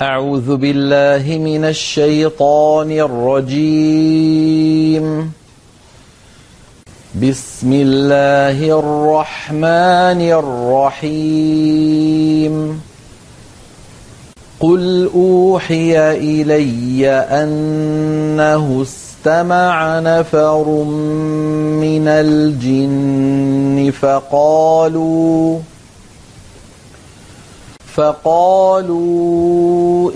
أعوذ بالله من الشيطان الرجيم. بسم الله الرحمن الرحيم. قل أوحي إلي أنه استمع نفر من الجن فقالوا فقالوا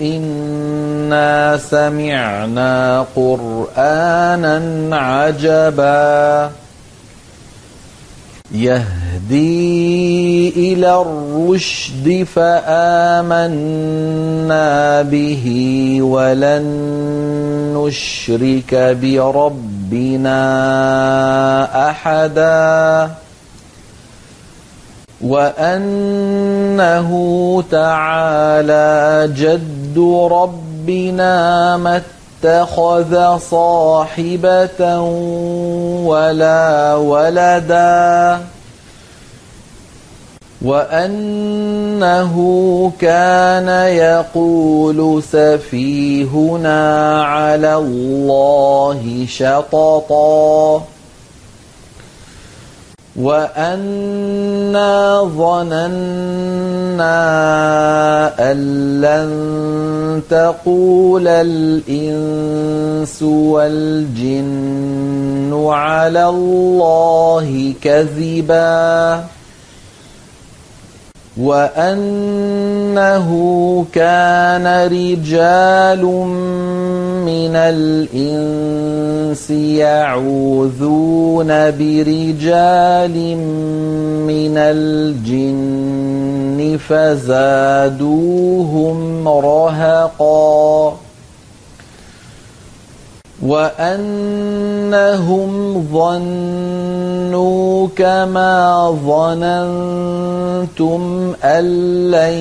إنا سمعنا قرآنا عجبا يهدي إلى الرشد فآمنا به ولن نشرك بربنا أحدا وأنه تعالى جد ربنا ما اتخذ صاحبة ولا ولدا. وأنه كان يقول سفيهنا على الله شططا. وأنا ظننا أن لن تقول الإنس والجن على الله كذبا وأنه كان رجال من الإنس يعوذون برجال من الجن فزادوهم رهقا. وأنهم ظنوا كما ظننتم أن لن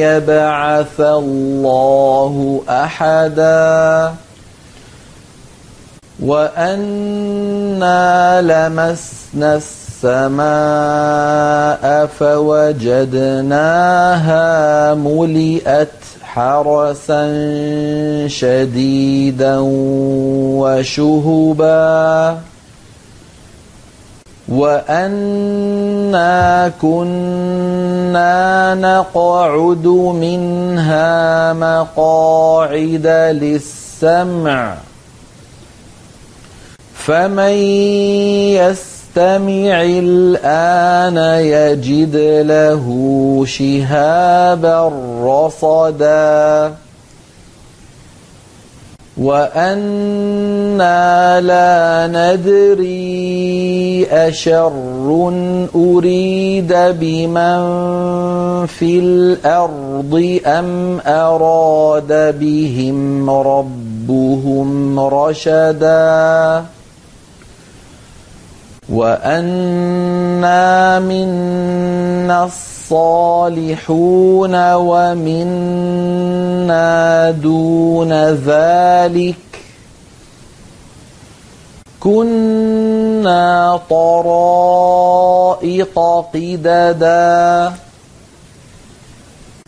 يبعث الله أحدا. وأنا لمسنا السماء فوجدناها ملئت حرسا شديدا وشهبا وأنا كنا نقعد منها مقاعد للسمع فمن يستمع الآن يجد له شهابا رصدا. وأنا لا ندري أشر أريد بمن في الأرض أم أراد بهم ربهم رشدا. وأنا منا الصالحون ومنا دون ذلك كنا طرائق قددا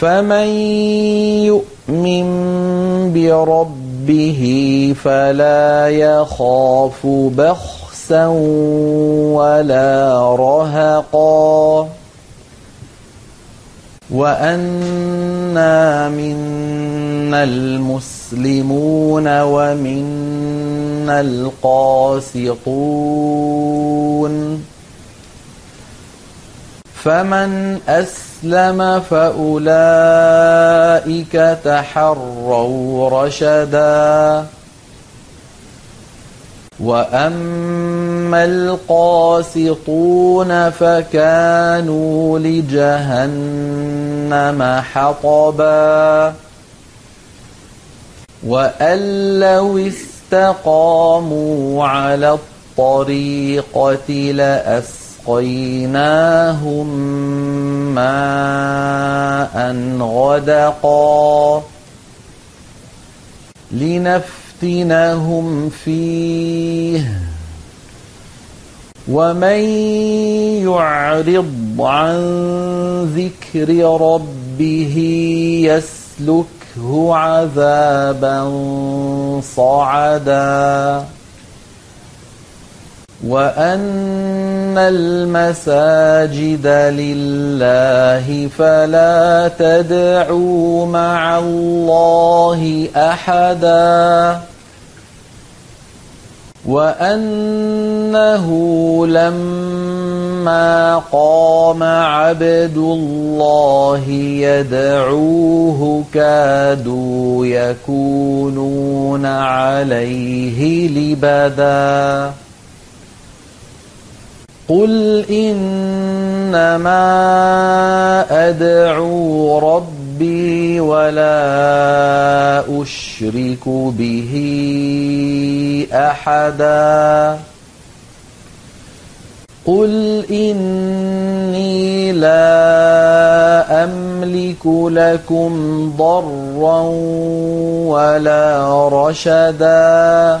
فمن يؤمن بربه فلا يخاف بخسا ولا رهقا. وأنا منا المسلمون ومنا القاسطون. فمن أسلم فأولئك تحروا رشدا وأما القاسطون فكانوا لجهنم جهنم حطبا وأن لو استقاموا على الطريقة لأسقيناهم ماء غدقا لنفتنهم فيه ومن يعرض عن ذكر ربه يسلكه عذابا صعدا وأن المساجد لله فلا تدعوا مع الله أحدا وأنه لما قام عبد الله يدعوه كادوا يكونون عليه لبدا قل إنما أدعو ربي ولا أشرك به أحدا قل إني لا أملك لكم ضرا ولا رشدا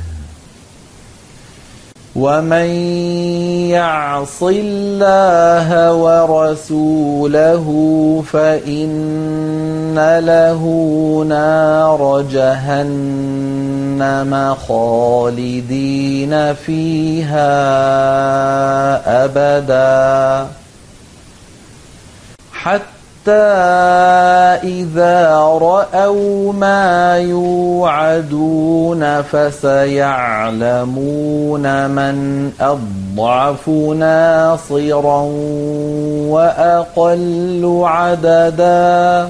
ومن يعص الله ورسوله فإن له نار جهنم خالدين فيها أبدا حتى إذا رأوا ما يوعدون فسيعلمون من أضعف ناصرا وأقل عددا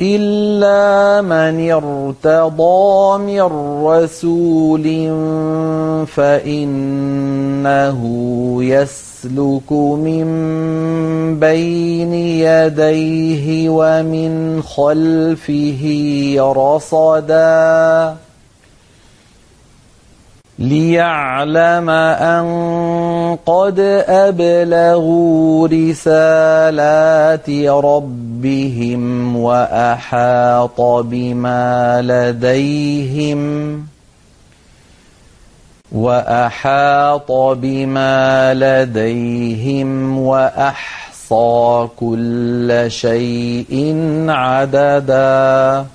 إلا من ارتضى من رسول فإنه يسلك من بين يديه ومن خلفه رصدا ليعلم أن قد أبلغوا رسالات ربهم وأحاط بما لديهم وأحاط بما لديهم وأحصى كل شيء عددا.